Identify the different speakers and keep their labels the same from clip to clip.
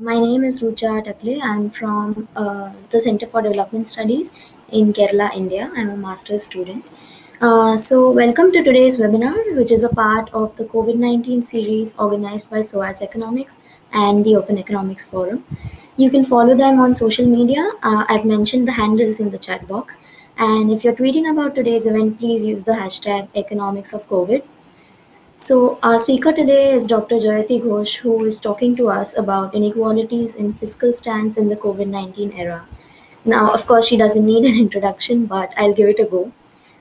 Speaker 1: My name is Rucha Takle. I'm from uh, the Center for Development Studies in Kerala, India. I'm a master's student. Uh, so, welcome to today's webinar, which is a part of the COVID 19 series organized by SOAS Economics and the Open Economics Forum. You can follow them on social media. Uh, I've mentioned the handles in the chat box. And if you're tweeting about today's event, please use the hashtag economics of COVID so our speaker today is Dr. Jayati Ghosh, who is talking to us about inequalities in fiscal stance in the COVID-19 era. Now, of course, she doesn't need an introduction, but I'll give it a go.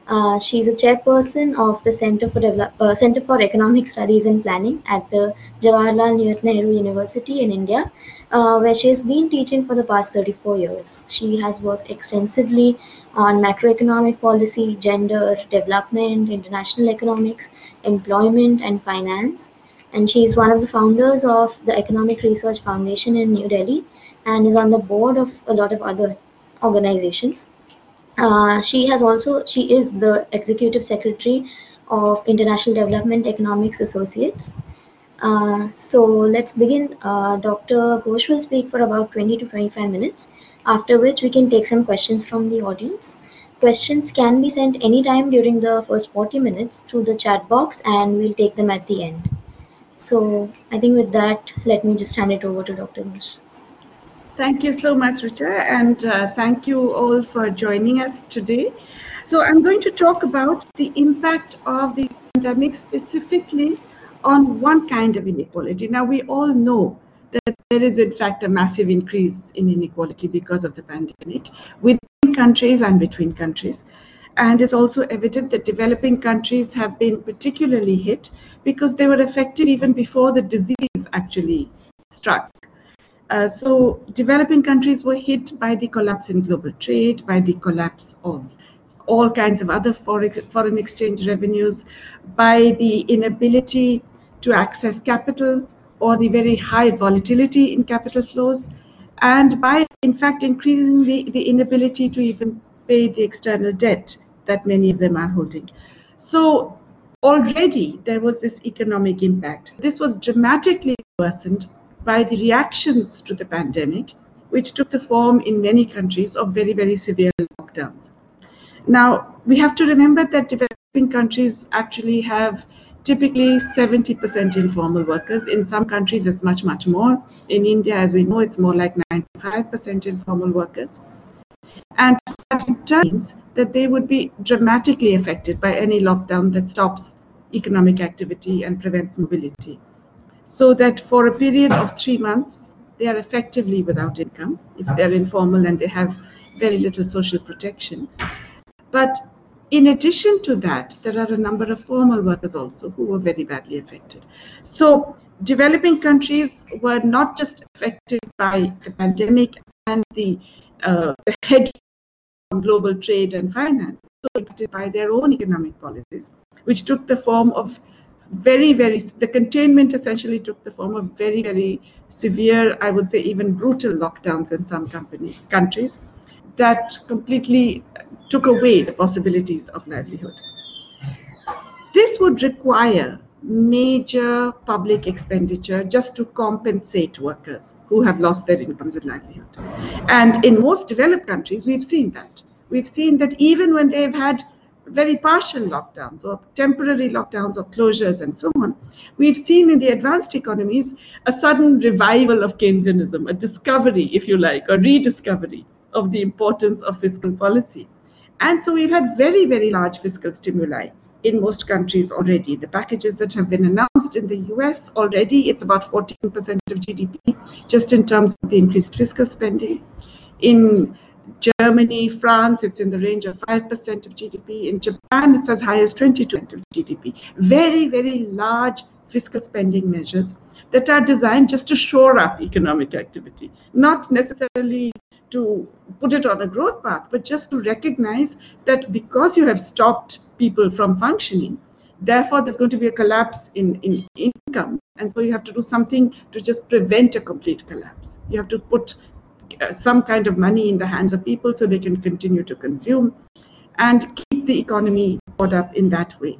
Speaker 1: Uh, she's a chairperson of the Center for, uh, Center for Economic Studies and Planning at the Jawaharlal Nehru University in India, uh, where she has been teaching for the past 34 years. She has worked extensively on macroeconomic policy, gender, development, international economics, employment, and finance. And she is one of the founders of the Economic Research Foundation in New Delhi and is on the board of a lot of other organizations. Uh, she has also she is the executive secretary of International Development Economics Associates. Uh, so let's begin. Uh, Dr. Ghosh will speak for about 20 to 25 minutes after which we can take some questions from the audience. Questions can be sent anytime during the first 40 minutes through the chat box and we'll take them at the end. So I think with that, let me just hand it over to Dr. Ghosh.
Speaker 2: Thank you so much, Rucha, and uh, thank you all for joining us today. So I'm going to talk about the impact of the pandemic specifically on one kind of inequality. Now, we all know there is in fact a massive increase in inequality because of the pandemic within countries and between countries. And it's also evident that developing countries have been particularly hit because they were affected even before the disease actually struck. Uh, so developing countries were hit by the collapse in global trade, by the collapse of all kinds of other foreign exchange revenues, by the inability to access capital, or the very high volatility in capital flows, and by, in fact, increasing the, the inability to even pay the external debt that many of them are holding. So already there was this economic impact. This was dramatically worsened by the reactions to the pandemic, which took the form in many countries of very, very severe lockdowns. Now, we have to remember that developing countries actually have typically 70% informal workers. In some countries, it's much, much more. In India, as we know, it's more like 95% informal workers. And that means that they would be dramatically affected by any lockdown that stops economic activity and prevents mobility. So that for a period of three months, they are effectively without income if they're informal and they have very little social protection. But in addition to that, there are a number of formal workers also who were very badly affected. So developing countries were not just affected by the pandemic and the, uh, the head on global trade and finance, so affected by their own economic policies, which took the form of very, very, the containment essentially took the form of very, very severe, I would say even brutal lockdowns in some company, countries that completely took away the possibilities of livelihood. This would require major public expenditure just to compensate workers who have lost their incomes and livelihood. And in most developed countries, we've seen that. We've seen that even when they've had very partial lockdowns or temporary lockdowns or closures and so on, we've seen in the advanced economies a sudden revival of Keynesianism, a discovery, if you like, a rediscovery of the importance of fiscal policy. And so we've had very, very large fiscal stimuli in most countries already. The packages that have been announced in the US already, it's about 14% of GDP, just in terms of the increased fiscal spending. In Germany, France, it's in the range of 5% of GDP. In Japan, it's as high as 22% of GDP. Very, very large fiscal spending measures that are designed just to shore up economic activity, not necessarily to put it on a growth path, but just to recognize that because you have stopped people from functioning, therefore there's going to be a collapse in, in income. And so you have to do something to just prevent a complete collapse. You have to put uh, some kind of money in the hands of people so they can continue to consume and keep the economy caught up in that way.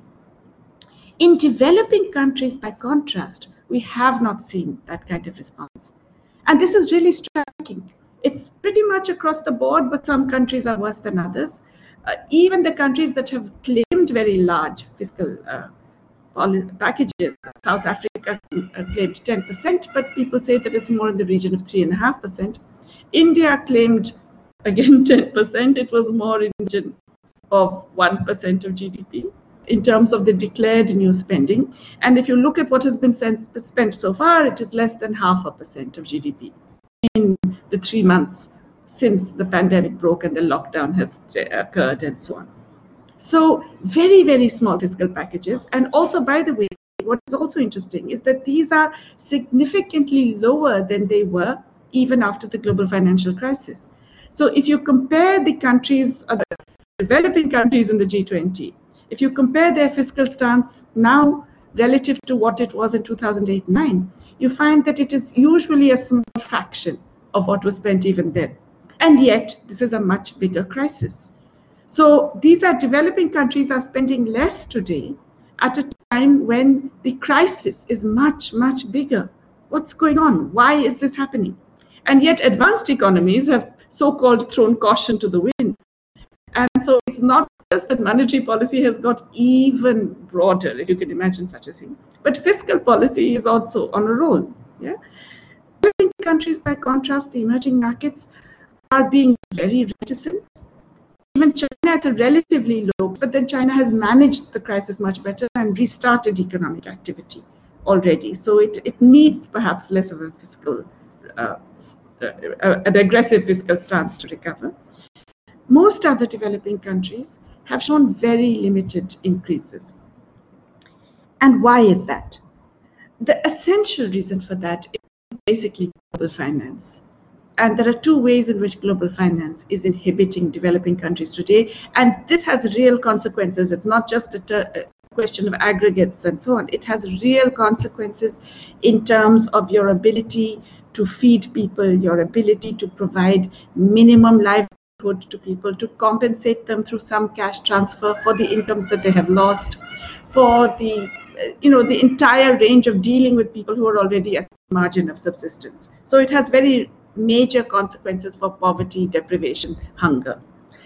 Speaker 2: In developing countries, by contrast, we have not seen that kind of response. And this is really striking. It's pretty much across the board, but some countries are worse than others. Uh, even the countries that have claimed very large fiscal uh, packages, South Africa uh, claimed 10%, but people say that it's more in the region of 3.5%. India claimed, again, 10%. It was more in the region of 1% of GDP in terms of the declared new spending. And if you look at what has been spent so far, it is less than half a percent of GDP in the three months since the pandemic broke and the lockdown has occurred and so on. So very, very small fiscal packages. And also, by the way, what is also interesting is that these are significantly lower than they were even after the global financial crisis. So if you compare the countries, uh, the developing countries in the G20, if you compare their fiscal stance now relative to what it was in 2008-9, you find that it is usually a small fraction of what was spent even then. And yet, this is a much bigger crisis. So these are developing countries are spending less today at a time when the crisis is much, much bigger. What's going on? Why is this happening? And yet advanced economies have so-called thrown caution to the wind. And so it's not just that monetary policy has got even broader, if you can imagine such a thing, but fiscal policy is also on a roll. Yeah? Countries, by contrast, the emerging markets are being very reticent. Even China is a relatively low, but then China has managed the crisis much better and restarted economic activity already. So it, it needs perhaps less of a fiscal, uh, uh, an aggressive fiscal stance to recover. Most other developing countries have shown very limited increases. And why is that? The essential reason for that is basically global finance. And there are two ways in which global finance is inhibiting developing countries today. And this has real consequences. It's not just a, a question of aggregates and so on. It has real consequences in terms of your ability to feed people, your ability to provide minimum livelihood to people to compensate them through some cash transfer for the incomes that they have lost for the uh, you know the entire range of dealing with people who are already at the margin of subsistence. So it has very major consequences for poverty deprivation hunger.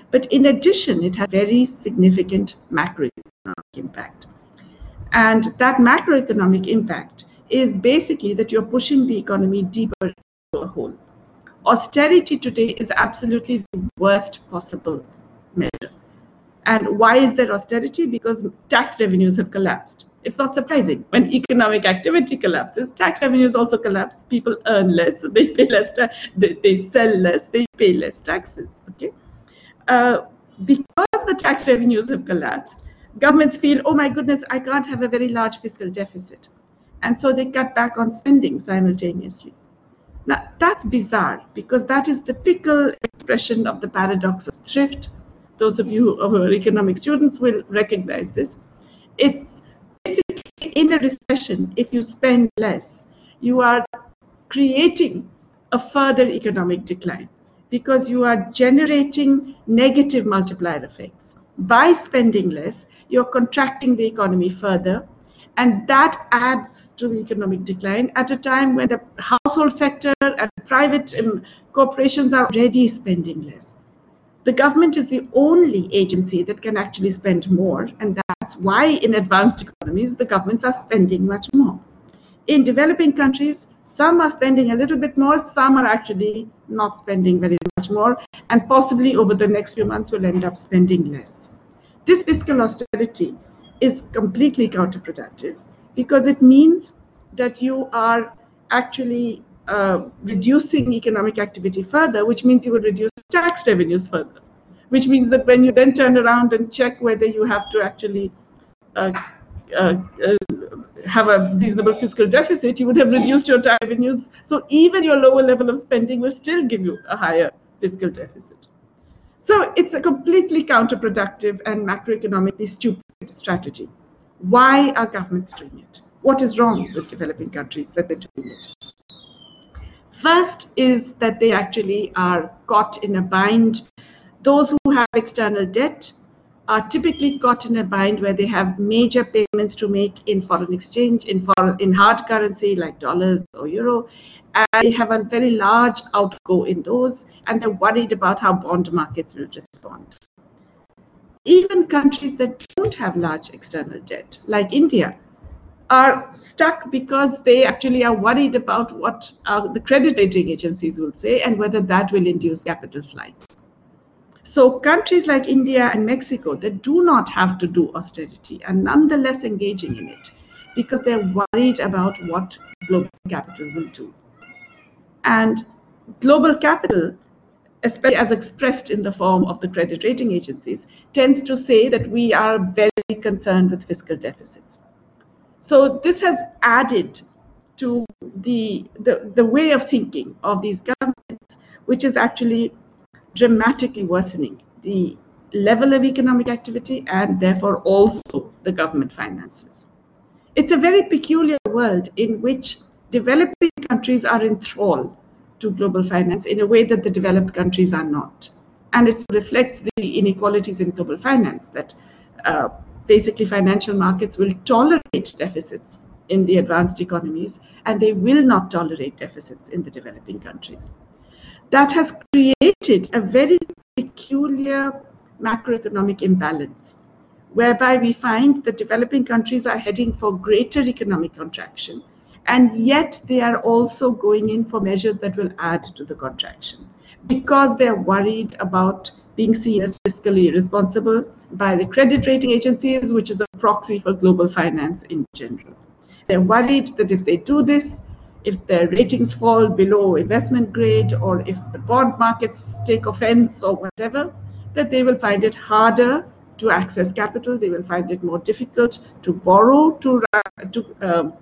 Speaker 2: But in addition it has very significant macroeconomic impact. And that macroeconomic impact is basically that you're pushing the economy deeper into a hole. Austerity today is absolutely the worst possible measure. And why is there austerity? Because tax revenues have collapsed. It's not surprising. When economic activity collapses, tax revenues also collapse. People earn less, so they pay less. They, they sell less, they pay less taxes. Okay, uh, because the tax revenues have collapsed, governments feel, oh my goodness, I can't have a very large fiscal deficit, and so they cut back on spending simultaneously. Now, that's bizarre because that is the typical expression of the paradox of thrift. Those of you who are economic students will recognize this. It's basically in a recession, if you spend less, you are creating a further economic decline because you are generating negative multiplier effects. By spending less, you're contracting the economy further and that adds to the economic decline at a time when the household sector and private um, corporations are already spending less. The government is the only agency that can actually spend more, and that's why in advanced economies the governments are spending much more. In developing countries, some are spending a little bit more, some are actually not spending very much more, and possibly over the next few months will end up spending less. This fiscal austerity is completely counterproductive because it means that you are actually uh, reducing economic activity further, which means you will reduce tax revenues further, which means that when you then turn around and check whether you have to actually uh, uh, uh have a reasonable fiscal deficit, you would have reduced your tax revenues. So even your lower level of spending will still give you a higher fiscal deficit. So it's a completely counterproductive and macroeconomically stupid strategy. Why are governments doing it? What is wrong with developing countries that they're doing it? First is that they actually are caught in a bind. Those who have external debt are typically caught in a bind where they have major payments to make in foreign exchange, in foreign, in hard currency like dollars or euro, and they have a very large outgo in those, and they're worried about how bond markets will respond. Even countries that don't have large external debt, like India, are stuck because they actually are worried about what uh, the credit rating agencies will say and whether that will induce capital flight. So countries like India and Mexico that do not have to do austerity are nonetheless engaging in it because they're worried about what global capital will do. And global capital, especially as expressed in the form of the credit rating agencies, tends to say that we are very concerned with fiscal deficits. So this has added to the, the, the way of thinking of these governments, which is actually dramatically worsening the level of economic activity and therefore also the government finances. It's a very peculiar world in which developing countries are enthralled to global finance in a way that the developed countries are not. And it reflects the inequalities in global finance that uh, basically financial markets will tolerate deficits in the advanced economies and they will not tolerate deficits in the developing countries. That has created a very peculiar macroeconomic imbalance whereby we find that developing countries are heading for greater economic contraction and yet they are also going in for measures that will add to the contraction because they're worried about being seen as fiscally responsible by the credit rating agencies, which is a proxy for global finance in general. They're worried that if they do this, if their ratings fall below investment grade or if the bond markets take offense or whatever, that they will find it harder to access capital. They will find it more difficult to borrow to, to um,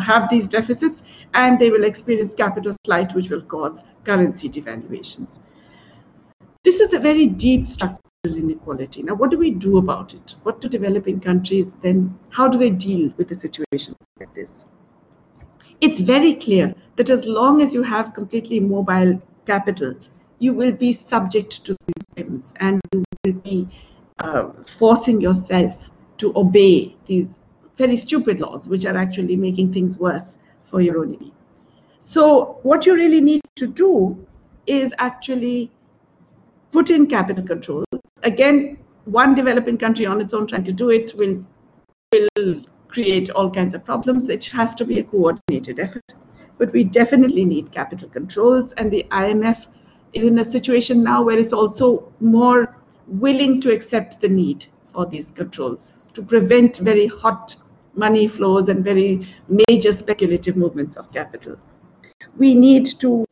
Speaker 2: have these deficits, and they will experience capital flight, which will cause currency devaluations. This is a very deep structural inequality. Now, what do we do about it? What do developing countries then, how do they deal with a situation like this? It's very clear that as long as you have completely mobile capital, you will be subject to these things and you will be uh, forcing yourself to obey these very stupid laws, which are actually making things worse for your own. So what you really need to do is actually put in capital controls. Again, one developing country on its own trying to do it will, will create all kinds of problems. It has to be a coordinated effort. But we definitely need capital controls, and the IMF is in a situation now where it's also more willing to accept the need for these controls to prevent very hot money flows and very major speculative movements of capital. We need to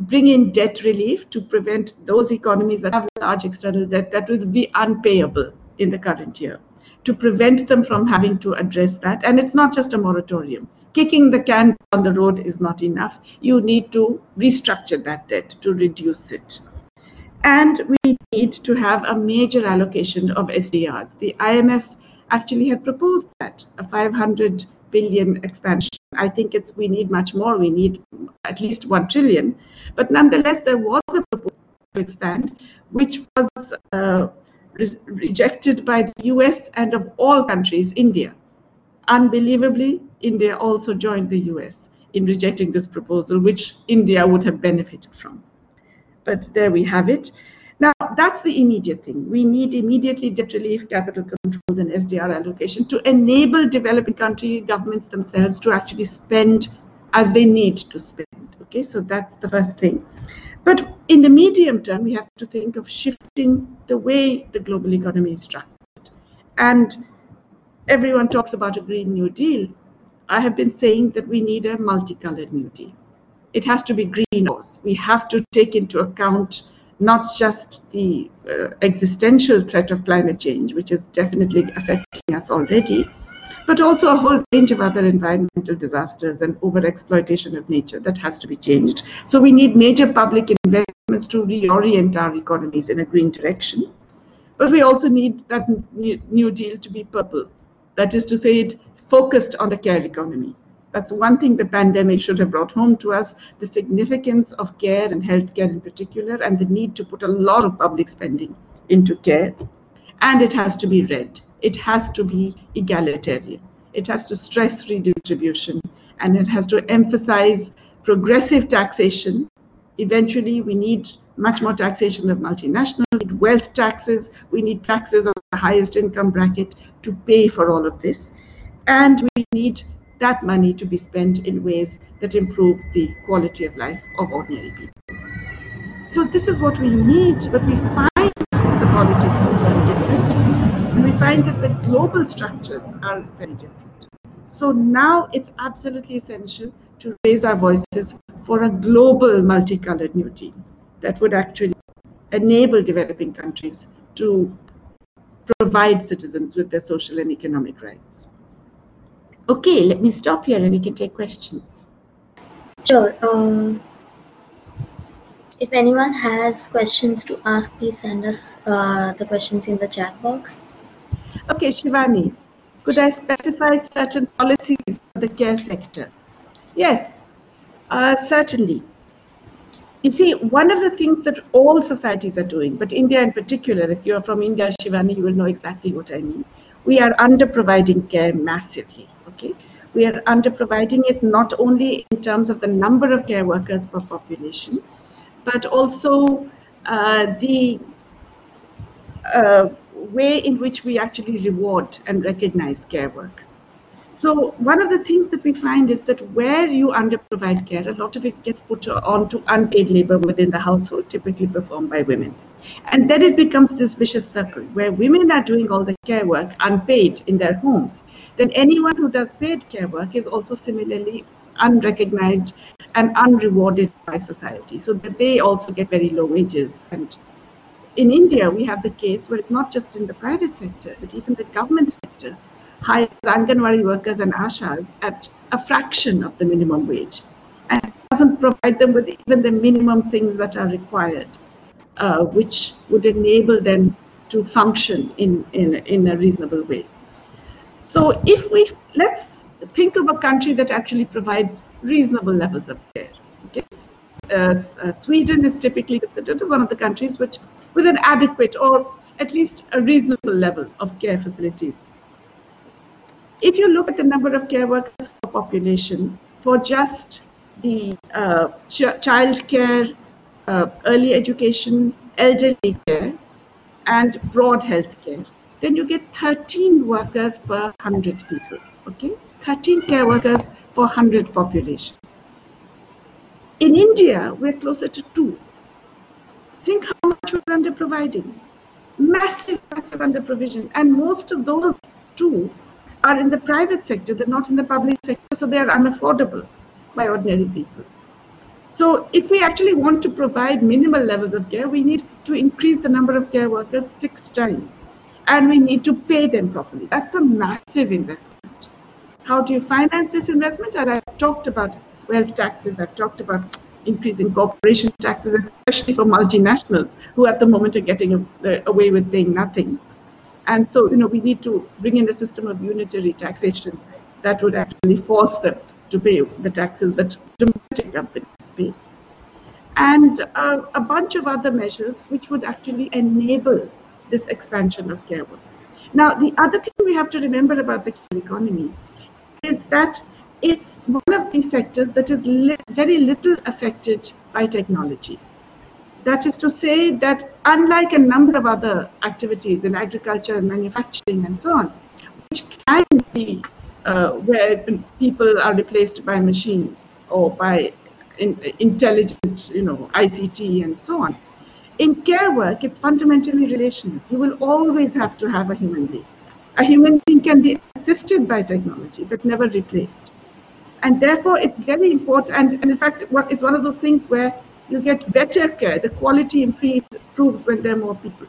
Speaker 2: bring in debt relief to prevent those economies that have large external debt that will be unpayable in the current year, to prevent them from having to address that. And it's not just a moratorium. Kicking the can on the road is not enough. You need to restructure that debt to reduce it. And we need to have a major allocation of SDRs. The IMF actually had proposed that, a 500 billion expansion. I think it's we need much more. We need at least 1 trillion. But nonetheless, there was a proposal to expand, which was uh, re rejected by the US and of all countries, India. Unbelievably, India also joined the US in rejecting this proposal, which India would have benefited from. But there we have it. Now, that's the immediate thing. We need immediately debt relief, capital controls, and SDR allocation to enable developing country governments themselves to actually spend as they need to spend. Okay, so that's the first thing. But in the medium term, we have to think of shifting the way the global economy is structured. And everyone talks about a Green New Deal. I have been saying that we need a multicolored New Deal. It has to be green. We have to take into account not just the uh, existential threat of climate change, which is definitely affecting us already, but also a whole range of other environmental disasters and overexploitation of nature that has to be changed. So we need major public investments to reorient our economies in a green direction. But we also need that New Deal to be purple. That is to say, it focused on the care economy. That's one thing the pandemic should have brought home to us, the significance of care and healthcare in particular, and the need to put a lot of public spending into care. And it has to be read. It has to be egalitarian. It has to stress redistribution and it has to emphasize progressive taxation. Eventually, we need much more taxation of multinationals, we need wealth taxes, we need taxes on the highest income bracket to pay for all of this. And we need that money to be spent in ways that improve the quality of life of ordinary people. So this is what we need, but we find that the politics is very different. And we find that the global structures are very different. So now it's absolutely essential to raise our voices for a global multicolored New Deal that would actually enable developing countries to provide citizens with their social and economic rights. Okay, let me stop here and we can take questions.
Speaker 1: Sure. Um, if anyone has questions to ask, please send us uh, the questions in the chat box.
Speaker 2: Okay, Shivani, could I specify certain policies for the care sector? Yes, uh, certainly. You see, one of the things that all societies are doing, but India in particular, if you're from India, Shivani, you will know exactly what I mean. We are under providing care massively okay? We are under providing it not only in terms of the number of care workers per population but also uh, the uh, way in which we actually reward and recognize care work. So one of the things that we find is that where you under provide care a lot of it gets put on to unpaid labor within the household typically performed by women and then it becomes this vicious circle where women are doing all the care work unpaid in their homes. Then anyone who does paid care work is also similarly unrecognized and unrewarded by society. So that they also get very low wages. And in India, we have the case where it's not just in the private sector, but even the government sector hires Anganwadi workers and ashas at a fraction of the minimum wage and doesn't provide them with even the minimum things that are required uh, which would enable them to function in, in, in a reasonable way. So if we, let's think of a country that actually provides reasonable levels of care. Okay? Uh, uh, Sweden is typically considered as one of the countries which, with an adequate or at least a reasonable level of care facilities. If you look at the number of care workers per population for just the uh, ch child care uh, early education, elderly care, and broad health care, then you get 13 workers per 100 people. Okay, 13 care workers per 100 population. In India, we're closer to two. Think how much we're under providing. Massive, massive under provision. And most of those two are in the private sector, they're not in the public sector, so they're unaffordable by ordinary people. So if we actually want to provide minimal levels of care, we need to increase the number of care workers six times. And we need to pay them properly. That's a massive investment. How do you finance this investment? And I've talked about wealth taxes. I've talked about increasing corporation taxes, especially for multinationals who at the moment are getting uh, away with paying nothing. And so, you know, we need to bring in a system of unitary taxation that would actually force them to pay the taxes that domestic companies And uh, a bunch of other measures which would actually enable this expansion of care work. Now, the other thing we have to remember about the care economy is that it's one of these sectors that is li very little affected by technology. That is to say that unlike a number of other activities in agriculture and manufacturing and so on, which can be uh, where people are replaced by machines or by in, intelligent, you know, ICT and so on. In care work, it's fundamentally relational. You will always have to have a human being. A human being can be assisted by technology, but never replaced. And therefore, it's very important. And, and in fact, it's one of those things where you get better care. The quality improves when there are more people.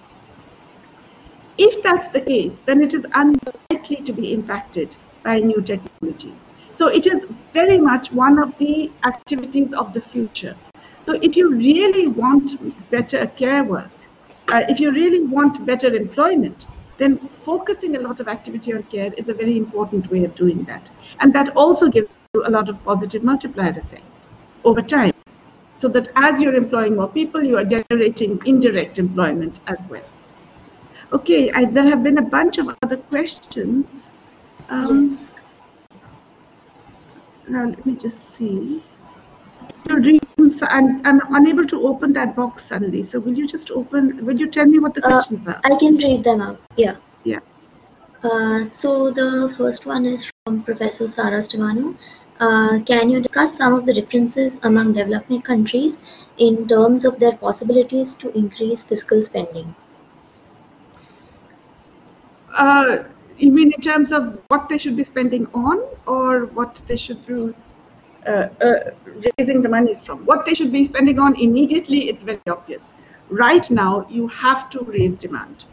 Speaker 2: If that's the case, then it is unlikely to be impacted by new technologies. So it is very much one of the activities of the future. So if you really want better care work, uh, if you really want better employment, then focusing a lot of activity on care is a very important way of doing that. And that also gives you a lot of positive multiplier effects over time. So that as you're employing more people, you are generating indirect employment as well. Okay, I, there have been a bunch of other questions. Um. Now let me just see. To read, so I'm, I'm unable to open that box suddenly. So will you just open? Will you tell me what the
Speaker 1: Uh,
Speaker 2: questions are?
Speaker 1: I can read them out. Yeah.
Speaker 2: Yeah.
Speaker 1: Uh, so the first one is from Professor Sara Stevano. Uh, can you discuss some of the differences among developing countries in terms of their possibilities to increase fiscal spending?
Speaker 2: Uh, you mean in terms of what they should be spending on, or what they should do? Uh, uh, raising the monies from. What they should be spending on immediately, it's very obvious. Right now, you have to raise demand.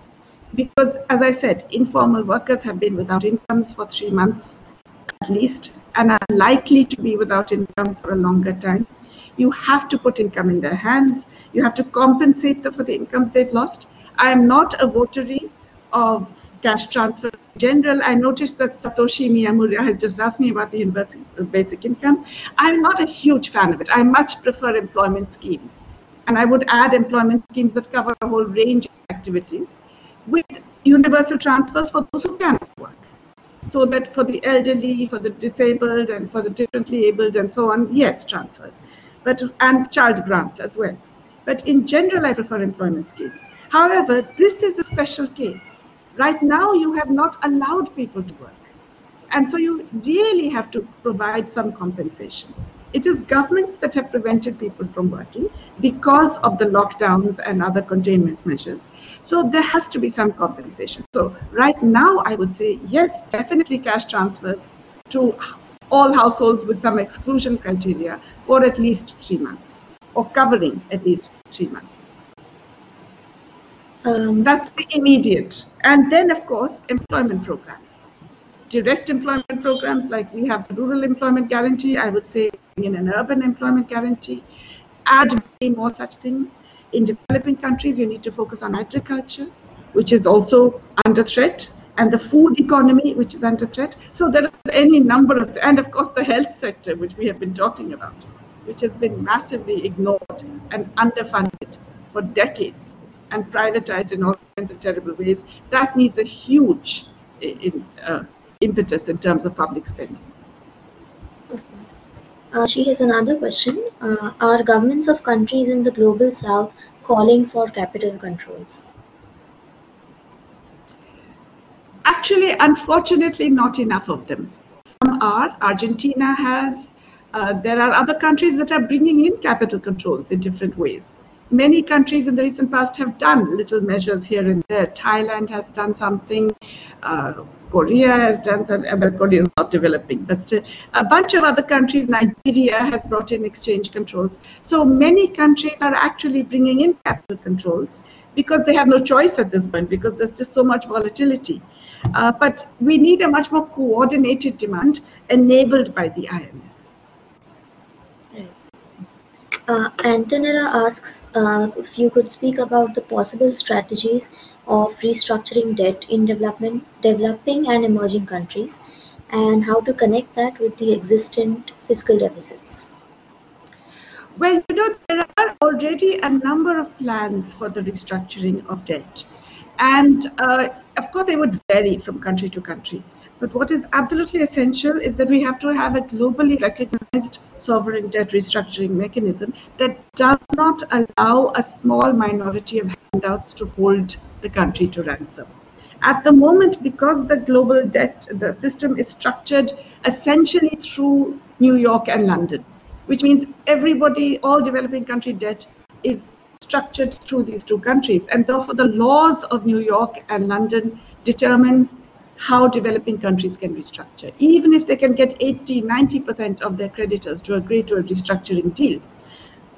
Speaker 2: Because, as I said, informal workers have been without incomes for three months at least, and are likely to be without income for a longer time. You have to put income in their hands. You have to compensate them for the incomes they've lost. I am not a votary of cash transfer in general. I noticed that Satoshi Miyamura has just asked me about the universal uh, basic income. I'm not a huge fan of it. I much prefer employment schemes. And I would add employment schemes that cover a whole range of activities with universal transfers for those who cannot work. So that for the elderly, for the disabled, and for the differently abled, and so on, yes, transfers. But and child grants as well. But in general, I prefer employment schemes. However, this is a special case. Right now, you have not allowed people to work. And so you really have to provide some compensation. It is governments that have prevented people from working because of the lockdowns and other containment measures. So there has to be some compensation. So right now, I would say yes, definitely cash transfers to all households with some exclusion criteria for at least three months or covering at least three months.
Speaker 1: Um,
Speaker 2: That's the immediate. And then, of course, employment programs. Direct employment programs like we have the rural employment guarantee, I would say in an urban employment guarantee. Add many more such things. In developing countries, you need to focus on agriculture, which is also under threat, and the food economy, which is under threat. So there is any number of, and of course the health sector, which we have been talking about, which has been massively ignored and underfunded for decades and privatized in all kinds of terrible ways. That needs a huge in, uh, impetus in terms of public spending.
Speaker 1: uh, she has another question. Uh, are governments of countries in the global south calling for capital controls?
Speaker 2: Actually, unfortunately, not enough of them. Some are. Argentina has. Uh, there are other countries that are bringing in capital controls in different ways. Many countries in the recent past have done little measures here and there. Thailand has done something. Uh, Korea has done something. Well, Korea is not developing, but still, a bunch of other countries. Nigeria has brought in exchange controls. So many countries are actually bringing in capital controls because they have no choice at this point because there's just so much volatility. Uh, but we need a much more coordinated demand enabled by the IMF.
Speaker 1: Uh, Antonella asks uh, if you could speak about the possible strategies of restructuring debt in development, developing and emerging countries, and how to connect that with the existent fiscal deficits.
Speaker 2: Well, you know, there are already a number of plans for the restructuring of debt. And uh, of course, they would vary from country to country. But what is absolutely essential is that we have to have a globally recognized sovereign debt restructuring mechanism that does not allow a small minority of holdouts to hold the country to ransom. At the moment, because the global debt, the system is structured essentially through New York and London, which means everybody, all developing country debt is structured through these two countries. And therefore, the laws of New York and London determine how developing countries can restructure. Even if they can get 80, 90% of their creditors to agree to a restructuring deal,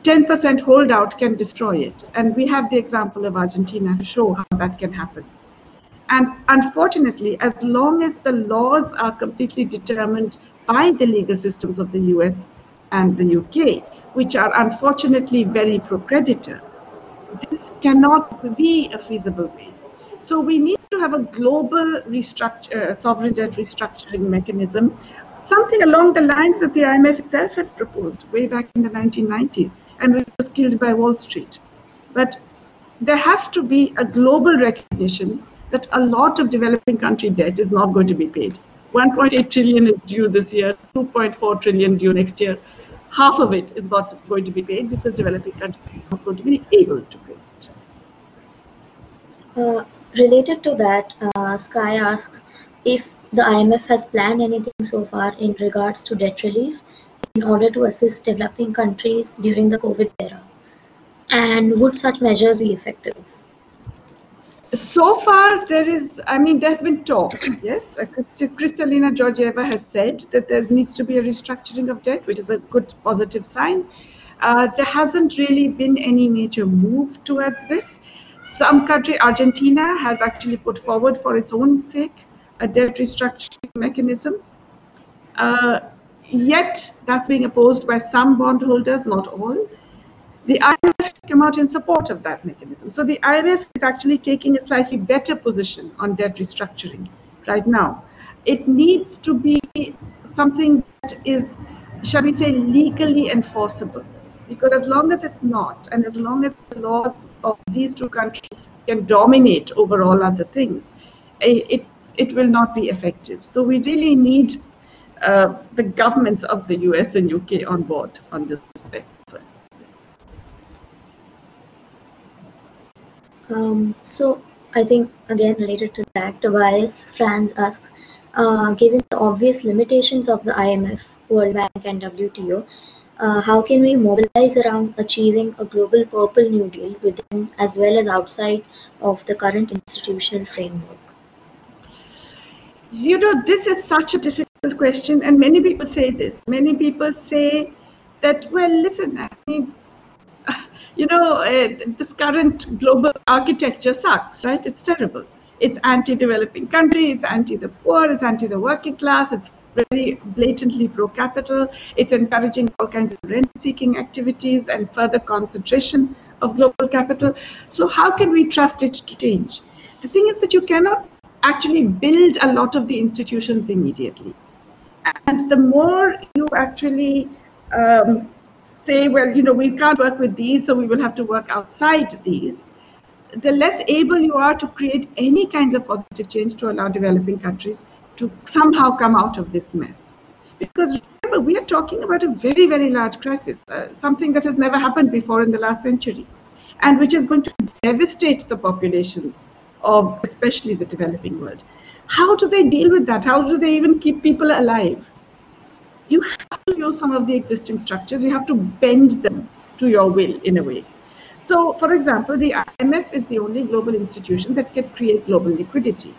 Speaker 2: 10% holdout can destroy it. And we have the example of Argentina to show how that can happen. And unfortunately, as long as the laws are completely determined by the legal systems of the US and the UK, which are unfortunately very pro creditor, this cannot be a feasible way. So we need to have a global restructure, uh, sovereign debt restructuring mechanism, something along the lines that the IMF itself had proposed way back in the 1990s, and which was killed by Wall Street. But there has to be a global recognition that a lot of developing country debt is not going to be paid. 1.8 trillion is due this year, 2.4 trillion due next year. Half of it is not going to be paid because developing countries are not going to be able to pay it.
Speaker 1: Uh, related to that, uh, Sky asks if the IMF has planned anything so far in regards to debt relief in order to assist developing countries during the COVID era. And would such measures be effective?
Speaker 2: so far there is i mean there's been talk yes uh, kristalina georgieva has said that there needs to be a restructuring of debt which is a good positive sign uh, there hasn't really been any major move towards this some country argentina has actually put forward for its own sake a debt restructuring mechanism uh, yet that's being opposed by some bondholders not all the IMF come out in support of that mechanism. So the IMF is actually taking a slightly better position on debt restructuring right now. It needs to be something that is, shall we say, legally enforceable. Because as long as it's not, and as long as the laws of these two countries can dominate over all other things, eh, it, it will not be effective. So we really need uh, the governments of the US and UK on board on this respect.
Speaker 1: Um, so I think again related to that, Tobias Franz asks, uh, given the obvious limitations of the IMF, World Bank, and WTO, uh, how can we mobilize around achieving a global purple new deal within as well as outside of the current institutional framework?
Speaker 2: You know, this is such a difficult question, and many people say this. Many people say that, well, listen, I mean, you know, uh, this current global architecture sucks, right? It's terrible. It's anti-developing country, it's anti the poor, it's anti the working class, it's very blatantly pro-capital, it's encouraging all kinds of rent-seeking activities and further concentration of global capital. So how can we trust it to change? The thing is that you cannot actually build a lot of the institutions immediately. And the more you actually um, say, well, you know, we can't work with these, so we will have to work outside these, the less able you are to create any kinds of positive change to allow developing countries to somehow come out of this mess. Because remember, we are talking about a very, very large crisis, uh, something that has never happened before in the last century, and which is going to devastate the populations of especially the developing world. How do they deal with that? How do they even keep people alive? you have to use some of the existing structures. You have to bend them to your will in a way. So, for example, the IMF is the only global institution that can create global liquidity.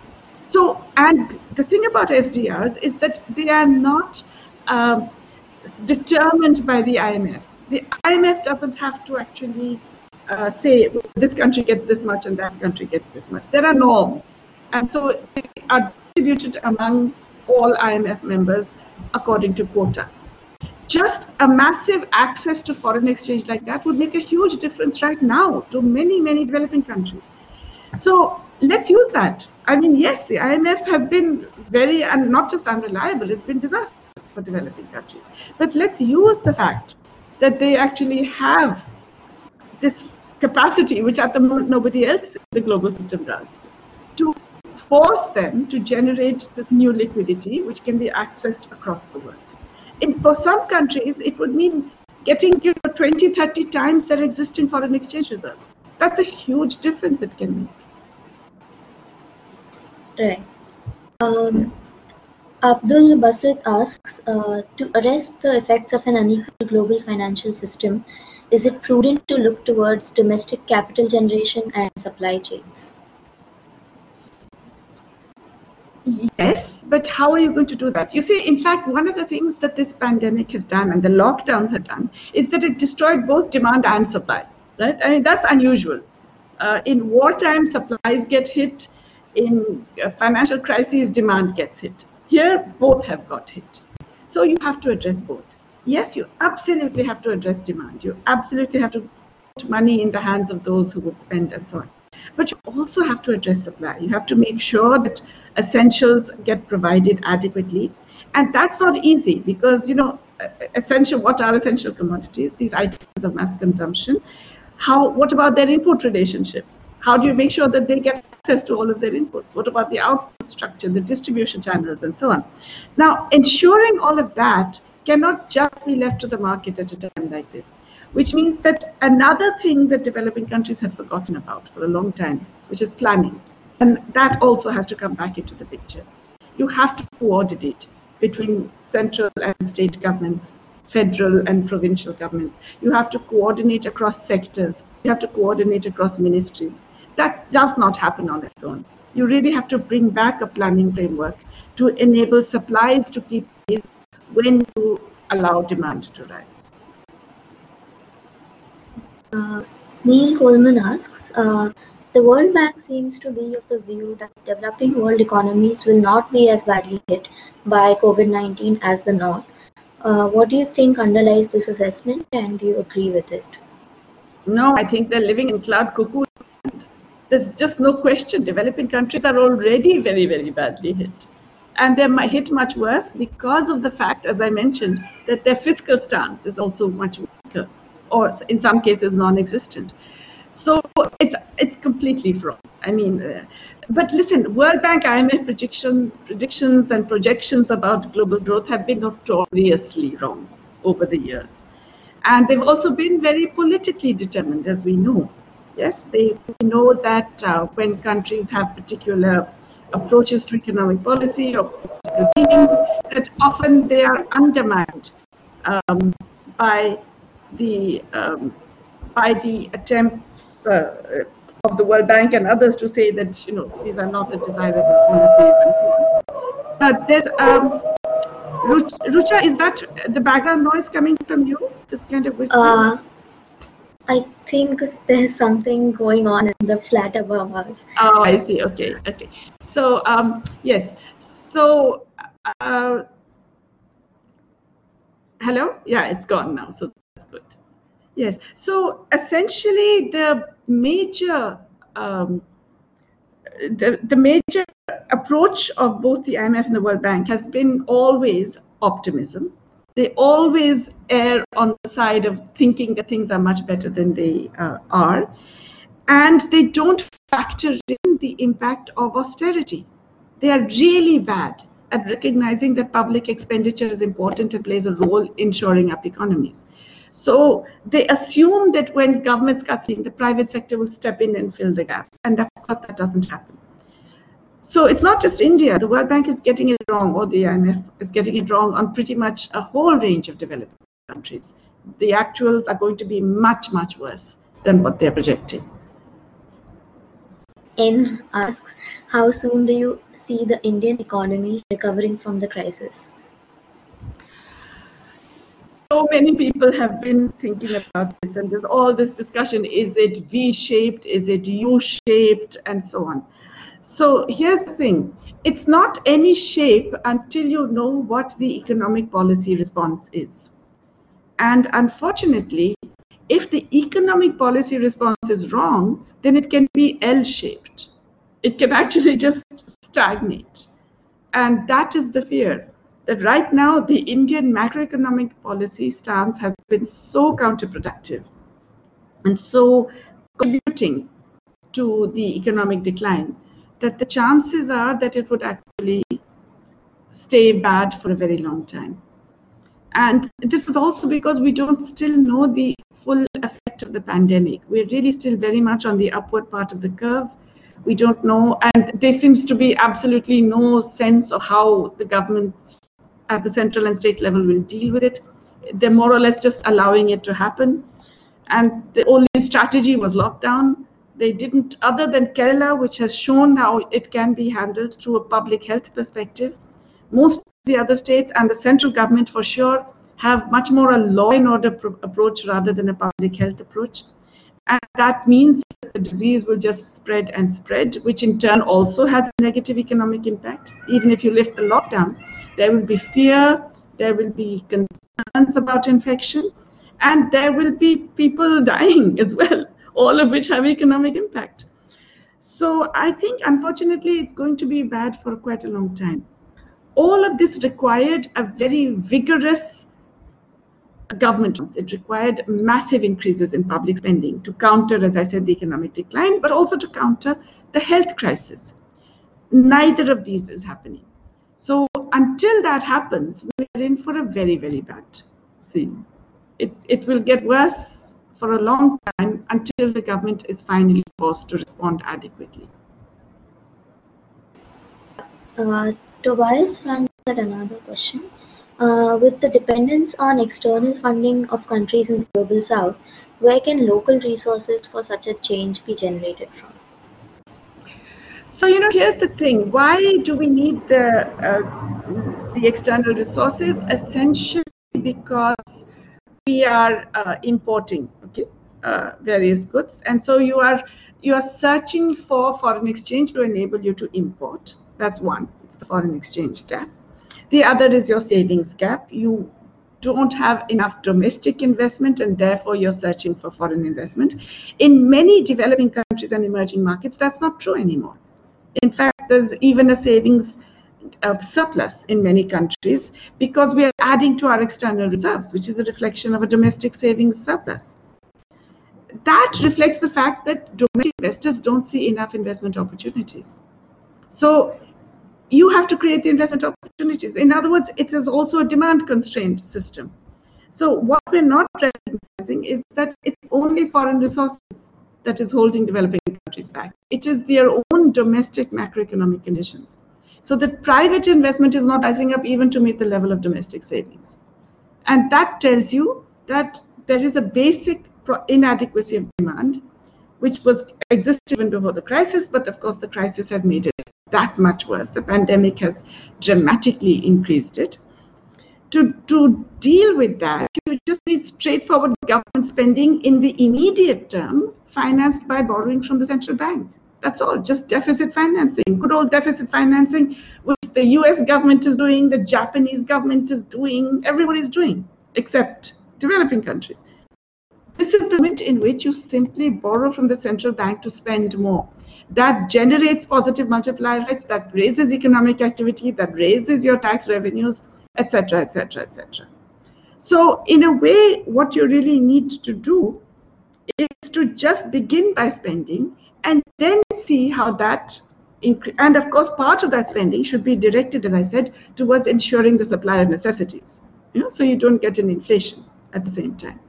Speaker 2: So, and the thing about SDRs is that they are not um, determined by the IMF. The IMF doesn't have to actually uh, say this country gets this much and that country gets this much. There are norms, and so they are distributed among all IMF members according to quota. Just a massive access to foreign exchange like that would make a huge difference right now to many, many developing countries. So let's use that. I mean, yes, the IMF has been very, and not just unreliable, it's been disastrous for developing countries. But let's use the fact that they actually have this capacity, which at the moment nobody else in the global system does, to force them to generate this new liquidity, which can be accessed across the world. In, for some countries, it would mean getting you know, 20, 30 times their existing foreign exchange reserves. That's a huge difference it can make.
Speaker 1: Right. Um, Abdul Basit asks, uh, to arrest the effects of an unequal global financial system, is it prudent to look towards domestic capital generation and supply chains?
Speaker 2: Yes, but how are you going to do that? You see, in fact, one of the things that this pandemic has done and the lockdowns have done is that it destroyed both demand and supply, right? I mean, that's unusual. Uh, in wartime, supplies get hit. In financial crises, demand gets hit. Here, both have got hit. So you have to address both. Yes, you absolutely have to address demand. You absolutely have to put money in the hands of those who would spend and so on. But you also have to address supply. You have to make sure that essentials get provided adequately. And that's not easy because, you know, essential, what are essential commodities? These items of mass consumption. How, what about their input relationships? How do you make sure that they get access to all of their inputs? What about the output structure, the distribution channels, and so on? Now, ensuring all of that cannot just be left to the market at a time like this, which means that another thing that developing countries had forgotten about for a long time, which is planning. And that also has to come back into the picture. You have to coordinate between central and state governments, federal and provincial governments. You have to coordinate across sectors. You have to coordinate across ministries. That does not happen on its own. You really have to bring back a planning framework to enable supplies to keep pace when you allow demand to rise.
Speaker 1: Uh, Neil Coleman asks, uh, the World Bank seems to be of the view that developing world economies will not be as badly hit by COVID-19 as the North. Uh, what do you think underlies this assessment and do you agree with it?
Speaker 2: No, I think they're living in cloud cuckoo. There's just no question. Developing countries are already very, very badly hit. And they're hit much worse because of the fact, as I mentioned, that their fiscal stance is also much weaker, or in some cases non-existent. So it's it's completely wrong. I mean, uh, but listen, World Bank, IMF prediction, predictions and projections about global growth have been notoriously wrong over the years. And they've also been very politically determined, as we know. Yes, they know that uh, when countries have particular approaches to economic policy or political themes, that often they are undermined um, by the um, by the attempts uh, of the World Bank and others to say that you know these are not the desirable policies and so on. But there's um, Rucha, is that the background noise coming from you? This kind of whispering? Uh,
Speaker 1: I think there's something going on in the flat above us.
Speaker 2: Oh, I see. Okay, okay. So um, yes. So uh, hello. Yeah, it's gone now. So that's good. Yes. So essentially, the major um, the, the major approach of both the IMF and the World Bank has been always optimism. They always err on the side of thinking that things are much better than they uh, are. And they don't factor in the impact of austerity. They are really bad at recognizing that public expenditure is important and plays a role in shoring up economies. So they assume that when governments cut the private sector will step in and fill the gap. And of course, that doesn't happen. So it's not just India. The World Bank is getting it wrong, or the IMF is getting it wrong on pretty much a whole range of developing countries. The actuals are going to be much, much worse than what they're projecting.
Speaker 1: N asks, how soon do you see the Indian economy recovering from the crisis?
Speaker 2: so many people have been thinking about this and there's all this discussion is it v-shaped is it u-shaped and so on so here's the thing. It's not any shape until you know what the economic policy response is. And unfortunately if the economic policy response is wrong then it can be l-shaped. It can actually just stagnate. And that is the fear that right now the Indian macroeconomic policy stance has been so counterproductive and so contributing to the economic decline that the chances are that it would actually stay bad for a very long time. And this is also because we don't still know the full effect of the pandemic. We're really still very much on the upward part of the curve. We don't know, and there seems to be absolutely no sense of how the government's at the central and state level will deal with it. They're more or less just allowing it to happen. And the only strategy was lockdown. They didn't, other than Kerala, which has shown how it can be handled through a public health perspective, most of the other states and the central government for sure have much more a law and order approach rather than a public health approach. And that means that the disease will just spread and spread, which in turn also has a negative economic impact. Even if you lift the lockdown, there will be fear, there will be concerns about infection, and there will be people dying as well, all of which have economic impact. So I think, unfortunately, it's going to be bad for quite a long time. All of this required a very vigorous government. It required massive increases in public spending to counter as i said the economic decline but also to counter the health crisis. Neither of these is happening. So until that happens we're in for a very very bad scene. It's, it will get worse for a long time until the government is finally forced to respond adequately
Speaker 1: uh, Tobias runs another question uh, with the dependence on external funding of countries in the global south, where can local resources for such a change be generated from?
Speaker 2: So you know, here's the thing: why do we need the uh, the external resources? Essentially, because we are uh, importing, okay, uh, various goods, and so you are you are searching for foreign exchange to enable you to import. That's one. It's the foreign exchange gap. The other is your savings gap. You don't have enough domestic investment and therefore you're searching for foreign investment. In many developing countries and emerging markets, that's not true anymore. In fact, there's even a savings surplus in many countries because we are adding to our external reserves, which is a reflection of a domestic savings surplus. That reflects the fact that domestic investors don't see enough investment opportunities. So you have to create the investment opportunities. In other words, it is also a demand constrained system. So what we're not recognizing is that it's only foreign resources that is holding developing countries back. It is their own domestic macroeconomic conditions. So that private investment is not rising up even to meet the level of domestic savings. And that tells you that there is a basic inadequacy of demand, which was existed even before the crisis, but of course the crisis has made it that much worse. The pandemic has dramatically increased it. To, to deal with that, you just need straightforward government spending in the immediate term, financed by borrowing from the central bank. That's all, just deficit financing, good old deficit financing, which the US government is doing, the Japanese government is doing, everybody's doing, except developing countries. This is the moment in which you simply borrow from the central bank to spend more that generates positive multiplier effects, that raises economic activity, that raises your tax revenues, etc., etc., etc. So in a way, what you really need to do is to just begin by spending and then see how that and of course part of that spending should be directed as i said towards ensuring the supply of necessities you know, so you don't get an inflation at the same time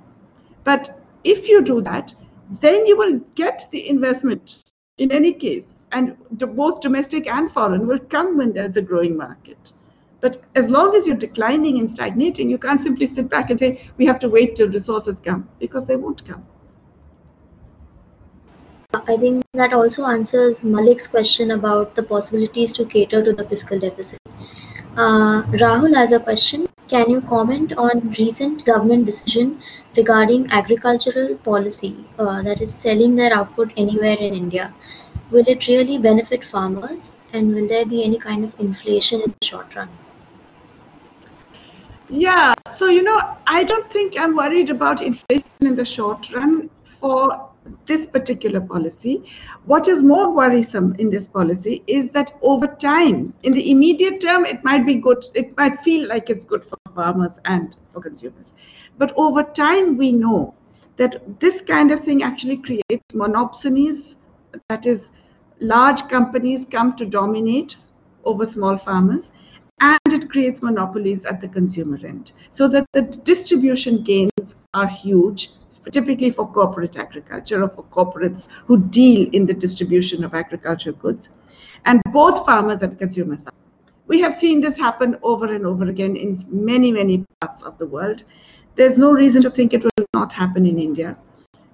Speaker 2: but if you do that then you will get the investment in any case, and both domestic and foreign will come when there's a growing market. But as long as you're declining and stagnating, you can't simply sit back and say, we have to wait till resources come, because they won't come.
Speaker 1: I think that also answers Malik's question about the possibilities to cater to the fiscal deficit. Uh, Rahul has a question. Can you comment on recent government decision regarding agricultural policy, uh, that is selling their output anywhere in India? Will it really benefit farmers and will there be any kind of inflation in the short run?
Speaker 2: Yeah, so you know, I don't think I'm worried about inflation in the short run for this particular policy. What is more worrisome in this policy is that over time, in the immediate term, it might be good, it might feel like it's good for farmers and for consumers. But over time, we know that this kind of thing actually creates monopsonies, that is, large companies come to dominate over small farmers and it creates monopolies at the consumer end so that the distribution gains are huge typically for corporate agriculture or for corporates who deal in the distribution of agricultural goods. And both farmers and consumers we have seen this happen over and over again in many many parts of the world. There's no reason to think it will not happen in india.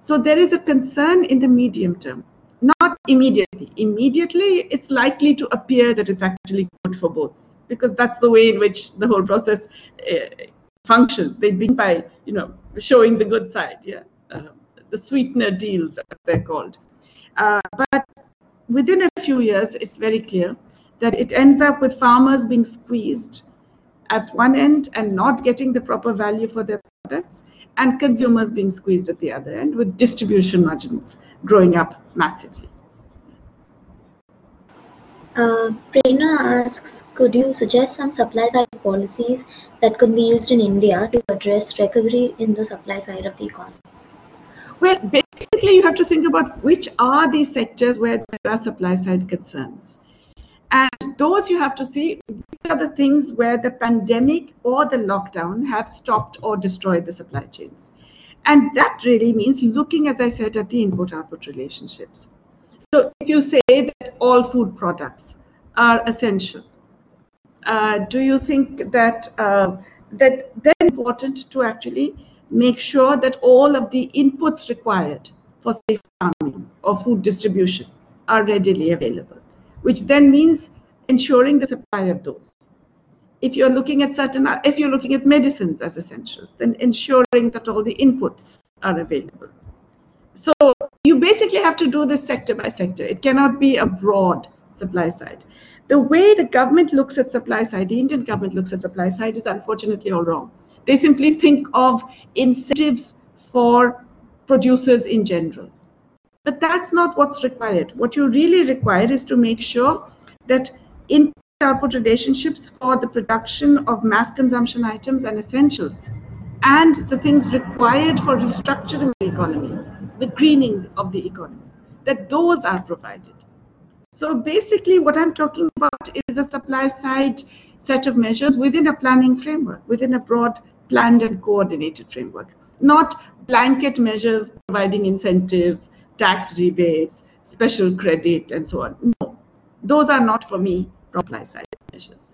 Speaker 2: So there is a concern in the medium term. Not immediately. Immediately, it's likely to appear that it's actually good for both because that's the way in which the whole process uh, functions. They begin by, you know, showing the good side, yeah, uh, the sweetener deals, as they're called. Uh, but within a few years, it's very clear that it ends up with farmers being squeezed at one end and not getting the proper value for their products and consumers being squeezed at the other end with distribution margins growing up massively.
Speaker 1: Uh, Prerna asks, could you suggest some supply side policies that could be used in India to address recovery in the supply side of the economy?
Speaker 2: Well, basically, you have to think about which are the sectors where there are supply side concerns. And those you have to see which are the things where the pandemic or the lockdown have stopped or destroyed the supply chains. And that really means looking, as I said, at the input output relationships. So if you say that all food products are essential, uh, do you think that uh, that then important to actually make sure that all of the inputs required for safe farming or food distribution are readily available? which then means ensuring the supply of those. If you're looking at certain, if you're looking at medicines as essentials, then ensuring that all the inputs are available. So you basically have to do this sector by sector. It cannot be a broad supply side. The way the government looks at supply side, the Indian government looks at supply side is unfortunately all wrong. They simply think of incentives for producers in general. But that's not what's required. What you really require is to make sure that in output relationships for the production of mass consumption items and essentials and the things required for restructuring the economy, the greening of the economy, that those are provided. So basically what I'm talking about is a supply side set of measures within a planning framework, within a broad planned and coordinated framework, not blanket measures providing incentives, tax rebates, special credit, and so on. No, those are not for me supply side measures.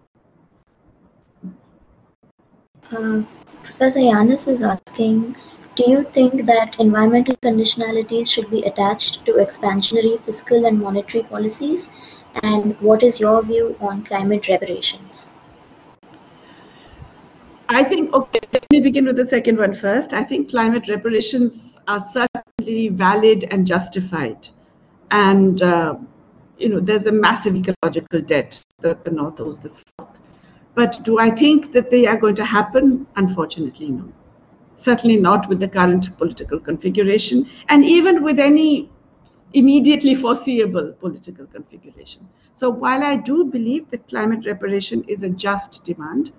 Speaker 1: Uh, Professor Yanis is asking, do you think that environmental conditionalities should be attached to expansionary fiscal and monetary policies? And what is your view on climate reparations?
Speaker 2: I think, okay, let me begin with the second one first. I think climate reparations are certainly valid and justified. And, uh, you know, there's a massive ecological debt that the North owes the South. But do I think that they are going to happen? Unfortunately, no. Certainly not with the current political configuration, and even with any immediately foreseeable political configuration. So while I do believe that climate reparation is a just demand,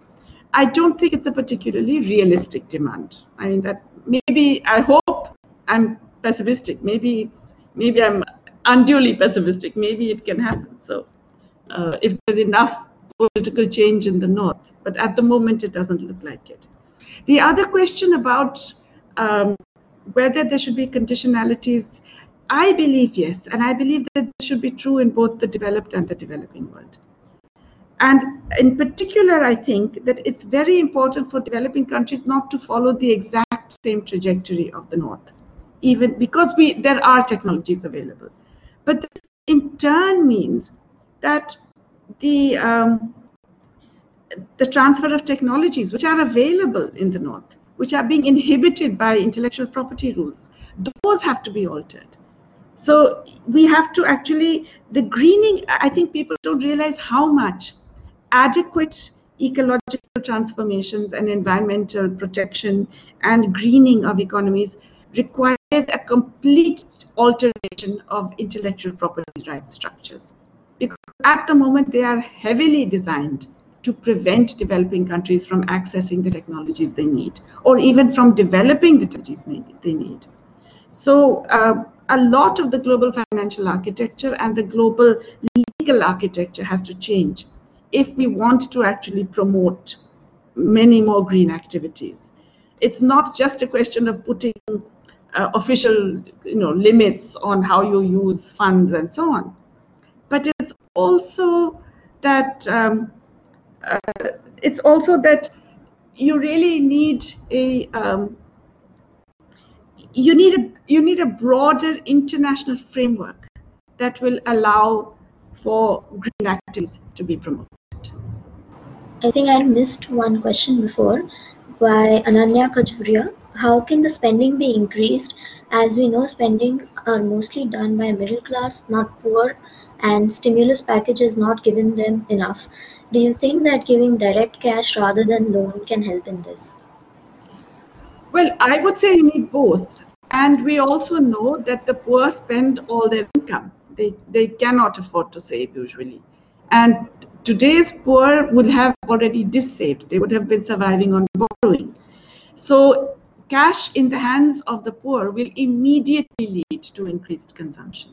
Speaker 2: I don't think it's a particularly realistic demand. I mean that maybe I hope I'm pessimistic. Maybe it's maybe I'm unduly pessimistic. Maybe it can happen. So uh, if there's enough political change in the north, but at the moment it doesn't look like it. The other question about um, whether there should be conditionalities, I believe yes, and I believe that this should be true in both the developed and the developing world. And in particular, I think that it's very important for developing countries not to follow the exact same trajectory of the North, even because we there are technologies available. But this in turn means that the um, the transfer of technologies which are available in the North, which are being inhibited by intellectual property rules, those have to be altered. So we have to actually, the greening, I think people don't realize how much adequate ecological transformations and environmental protection and greening of economies requires a complete alteration of intellectual property rights structures. Because at the moment they are heavily designed to prevent developing countries from accessing the technologies they need or even from developing the technologies they need. So uh, a lot of the global financial architecture and the global legal architecture has to change if we want to actually promote many more green activities. It's not just a question of putting uh, official you know, limits on how you use funds and so on. But it's also that um, uh, it's also that you really need a um, you need a you need a broader international framework that will allow for green activities to be promoted.
Speaker 1: I think I missed one question before by Ananya Kajuria. How can the spending be increased? As we know, spending are mostly done by middle class, not poor, and stimulus package is not given them enough. Do you think that giving direct cash rather than loan can help in this?
Speaker 2: Well, I would say you need both. And we also know that the poor spend all their income. They, they cannot afford to save usually. And today's poor would have already dissaved. They would have been surviving on borrowing. So cash in the hands of the poor will immediately lead to increased consumption.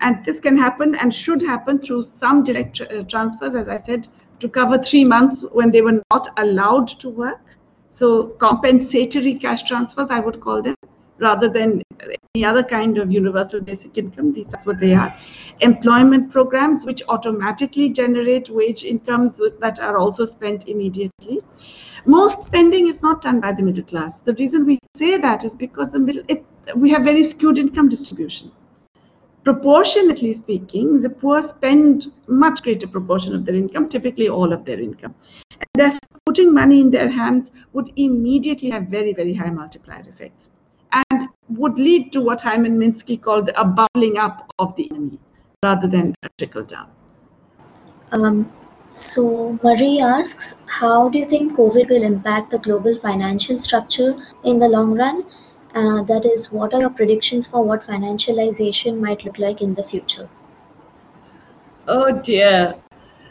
Speaker 2: And this can happen and should happen through some direct uh, transfers, as I said, to cover three months when they were not allowed to work. So compensatory cash transfers, I would call them, rather than any other kind of universal basic income. These are what they are. Employment programs, which automatically generate wage incomes that are also spent immediately. Most spending is not done by the middle class. The reason we say that is because the middle, it, we have very skewed income distribution proportionately speaking, the poor spend much greater proportion of their income, typically all of their income. And therefore, putting money in their hands would immediately have very, very high multiplier effects and would lead to what Hyman Minsky called a bubbling up of the enemy rather than a trickle down.
Speaker 1: Um, so Marie asks, how do you think COVID will impact the global financial structure in the long run? Uh, that is, what are your predictions for what financialization might look like in the future?
Speaker 2: Oh dear.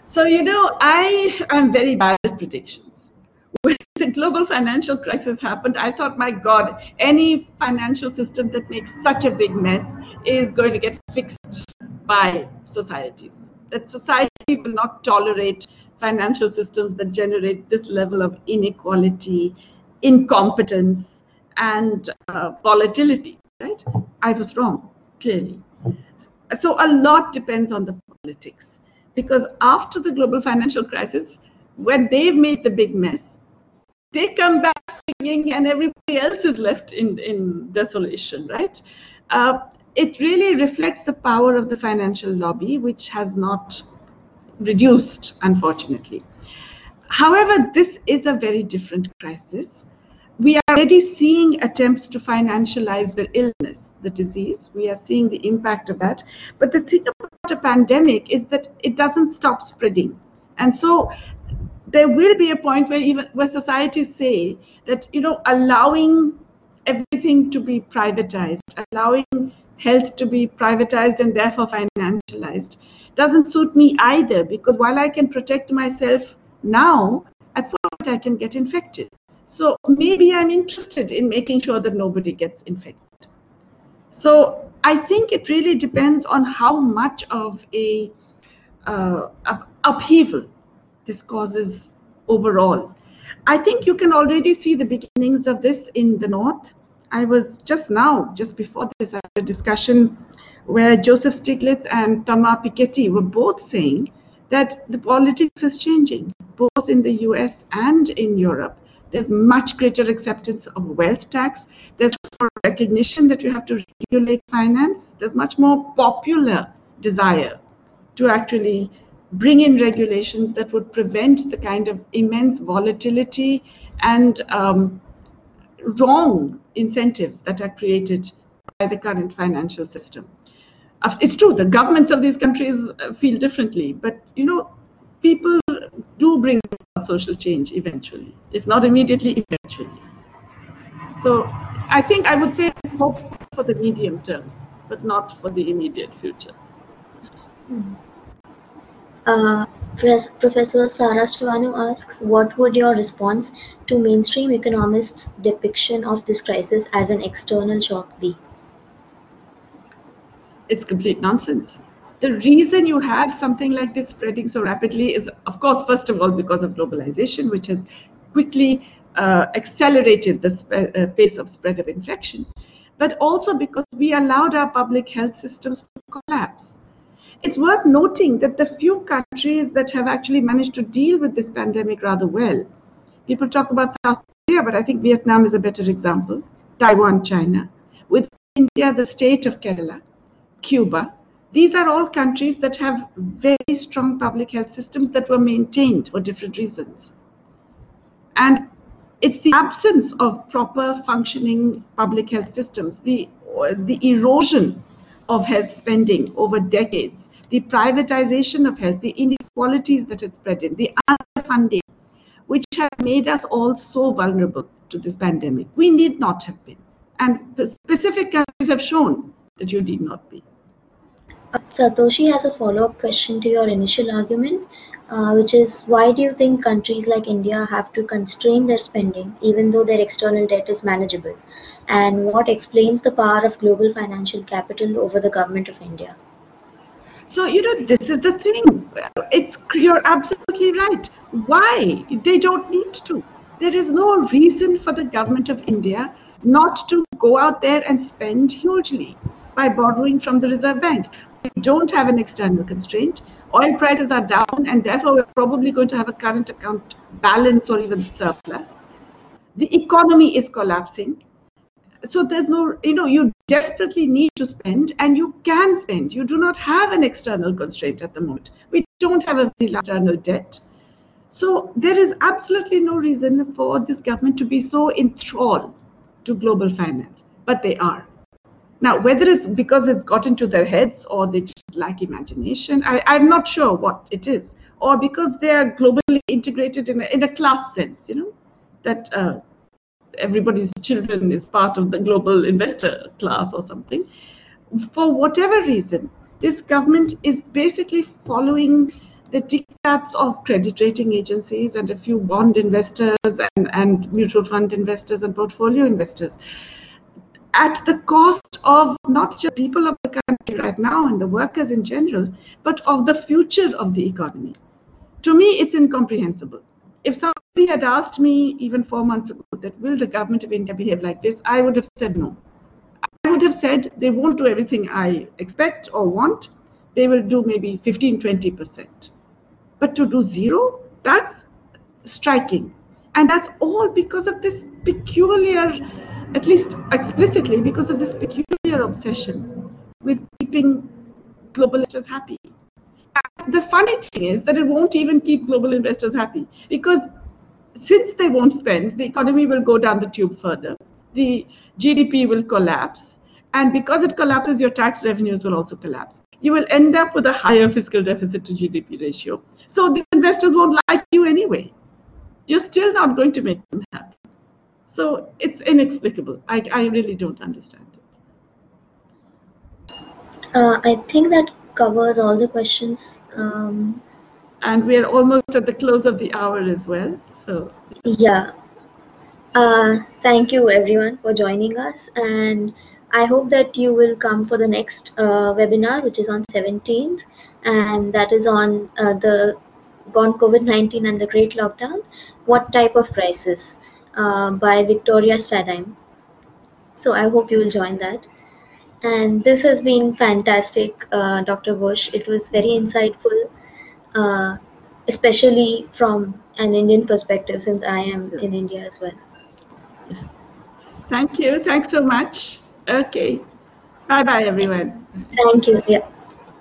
Speaker 2: So, you know, I am very bad at predictions. When the global financial crisis happened, I thought, my God, any financial system that makes such a big mess is going to get fixed by societies. That society will not tolerate financial systems that generate this level of inequality, incompetence, and uh, volatility, right? I was wrong, clearly. So a lot depends on the politics. Because after the global financial crisis, when they've made the big mess, they come back singing and everybody else is left in, in desolation, right? Uh, it really reflects the power of the financial lobby, which has not reduced, unfortunately. However, this is a very different crisis we are already seeing attempts to financialize the illness, the disease. We are seeing the impact of that. But the thing about a pandemic is that it doesn't stop spreading. And so there will be a point where even where societies say that, you know, allowing everything to be privatized, allowing health to be privatized and therefore financialized doesn't suit me either because while I can protect myself now, at some point I can get infected. So maybe I'm interested in making sure that nobody gets infected. So I think it really depends on how much of a uh, upheaval this causes overall. I think you can already see the beginnings of this in the north. I was just now, just before this, I had a discussion where Joseph Stiglitz and Thomas Piketty were both saying that the politics is changing, both in the US and in Europe. There's much greater acceptance of wealth tax. There's more recognition that you have to regulate finance. There's much more popular desire to actually bring in regulations that would prevent the kind of immense volatility and um, wrong incentives that are created by the current financial system. It's true, the governments of these countries uh, feel differently, but you know, people do bring social change eventually, if not immediately, eventually. So I think I would say hope for the medium term, but not for the immediate future.
Speaker 1: Uh, Professor Sarastravanu asks, what would your response to mainstream economists' depiction of this crisis as an external shock be?
Speaker 2: It's complete nonsense the reason you have something like this spreading so rapidly is, of course, first of all, because of globalization, which has quickly uh, accelerated the uh, pace of spread of infection, but also because we allowed our public health systems to collapse. It's worth noting that the few countries that have actually managed to deal with this pandemic rather well, people talk about South Korea, but I think Vietnam is a better example, Taiwan, China, with India, the state of Kerala, Cuba, these are all countries that have very strong public health systems that were maintained for different reasons. And it's the absence of proper functioning public health systems, the, the erosion of health spending over decades, the privatization of health, the inequalities that had spread in, the underfunding, which have made us all so vulnerable to this pandemic. We need not have been. And the specific countries have shown that you need not be.
Speaker 1: Uh, Satoshi has a follow-up question to your initial argument, uh, which is why do you think countries like India have to constrain their spending even though their external debt is manageable? And what explains the power of global financial capital over the government of India?
Speaker 2: So, you know, this is the thing. It's you're absolutely right. Why? They don't need to. There is no reason for the government of India not to go out there and spend hugely by borrowing from the Reserve Bank. We don't have an external constraint. Oil prices are down, and therefore we're probably going to have a current account balance or even surplus. The economy is collapsing so there's no you know you desperately need to spend and you can spend you do not have an external constraint at the moment we don't have a external debt so there is absolutely no reason for this government to be so enthralled to global finance but they are now whether it's because it's got into their heads or they just lack imagination I, i'm not sure what it is or because they are globally integrated in a, in a class sense you know that uh, everybody's children is part of the global investor class or something. For whatever reason, this government is basically following the diktats of credit rating agencies and a few bond investors and, and mutual fund investors and portfolio investors at the cost of not just people of the country right now and the workers in general, but of the future of the economy. To me, it's incomprehensible. If somebody had asked me even four months ago that will the government of India behave like this, I would have said no. I would have said they won't do everything I expect or want. They will do maybe 15, 20%. But to do zero, that's striking. And that's all because of this peculiar, at least explicitly, because of this peculiar obsession with keeping global investors happy the funny thing is that it won't even keep global investors happy because since they won't spend, the economy will go down the tube further. The GDP will collapse. And because it collapses, your tax revenues will also collapse. You will end up with a higher fiscal deficit to GDP ratio. So these investors won't like you anyway. You're still not going to make them happy. So it's inexplicable. I, I really don't understand
Speaker 1: it. Uh, I think that covers all the questions. Um,
Speaker 2: and we are almost at the close of the hour as well. So
Speaker 1: yeah. Uh, thank you everyone for joining us and I hope that you will come for the next uh, webinar which is on 17th and that is on uh, the Gone COVID-19 and the Great Lockdown, What Type of Crisis uh, by Victoria Stadheim. So I hope you will join that. And this has been fantastic, uh, Dr. Bush. It was very insightful, uh, especially from an Indian perspective, since I am in India as well.
Speaker 2: Thank you. Thanks so much. Okay. Bye bye, everyone.
Speaker 1: Thank you. Yeah.